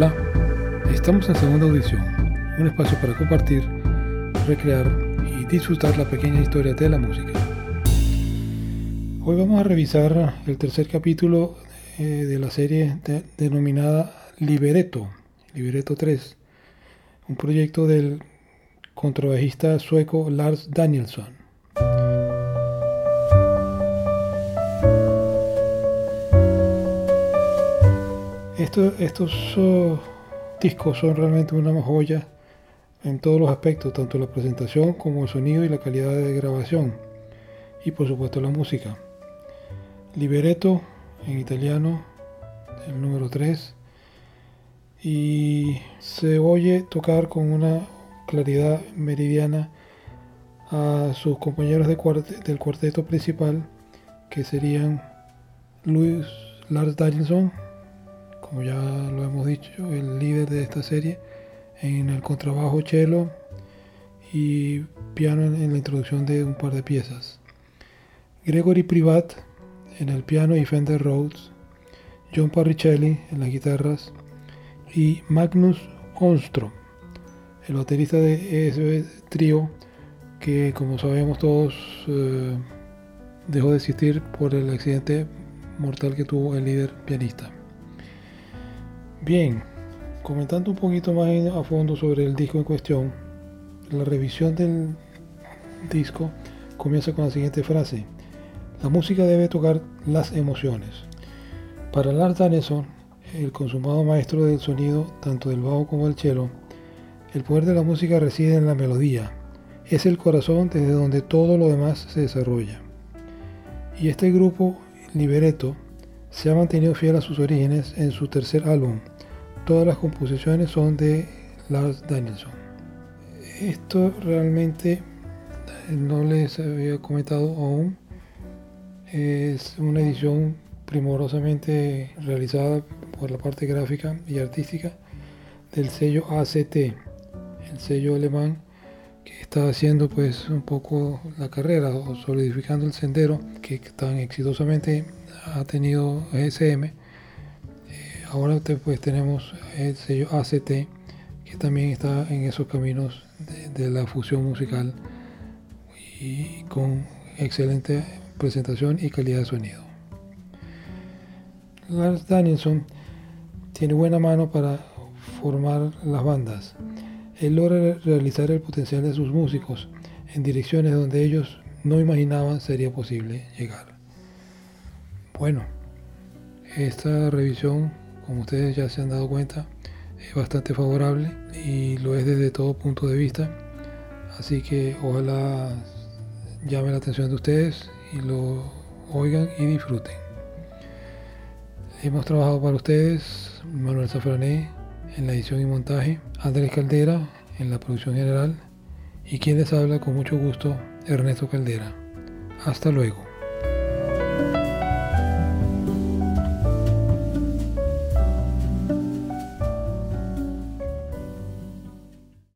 Hola, estamos en segunda audición, un espacio para compartir, recrear y disfrutar la pequeña historia de la música. Hoy vamos a revisar el tercer capítulo eh, de la serie denominada Libereto, Libereto 3, un proyecto del contrabajista sueco Lars Danielsson. Estos discos son realmente una joya en todos los aspectos, tanto la presentación como el sonido y la calidad de grabación. Y por supuesto la música. Liberetto en italiano, el número 3. Y se oye tocar con una claridad meridiana a sus compañeros de del cuarteto principal, que serían Luis Lars Danielson, como ya lo hemos dicho, el líder de esta serie, en el contrabajo cello y piano en, la introducción de un par de piezas. Gregory Privat en el piano y Fender Rhodes, John Parricelli en las guitarras y Magnus Onstrom, el baterista de ese trío que como sabemos todos eh, dejó de existir por el accidente mortal que tuvo el líder pianista. Bien, comentando un poquito más a fondo sobre el disco en cuestión, la revisión del disco comienza con la siguiente frase. La música debe tocar las emociones. Para Lars Danielson, el consumado maestro del sonido, tanto del bajo como del cello, el poder de la música reside en la melodía. Es el corazón desde donde todo lo demás se desarrolla. Y este grupo, Liberetto, se ha mantenido fiel a sus orígenes en su tercer álbum. Todas las composiciones son de Lars Danielson. Esto realmente no les había comentado aún. Es una edición primorosamente realizada por la parte gráfica y artística del sello ACT, el sello alemán que está haciendo pues un poco la carrera o solidificando el sendero que tan exitosamente ha tenido GSM. Eh, ahora pues tenemos el sello ACT que también está en esos caminos de, la fusión musical y con excelente presentación y calidad de sonido. Lars Danielson tiene buena mano para formar las bandas. Él logra realizar el potencial de sus músicos en direcciones donde ellos no imaginaban sería posible llegar. Bueno, esta revisión, como ustedes ya se han dado cuenta, es bastante favorable y lo es desde todo punto de vista. Así que ojalá llame la atención de ustedes y lo oigan y disfruten. Hemos trabajado para ustedes Manuel Zafrané en la edición y montaje, Andrés Caldera en la producción general y quien les habla con mucho gusto, Ernesto Caldera. Hasta luego.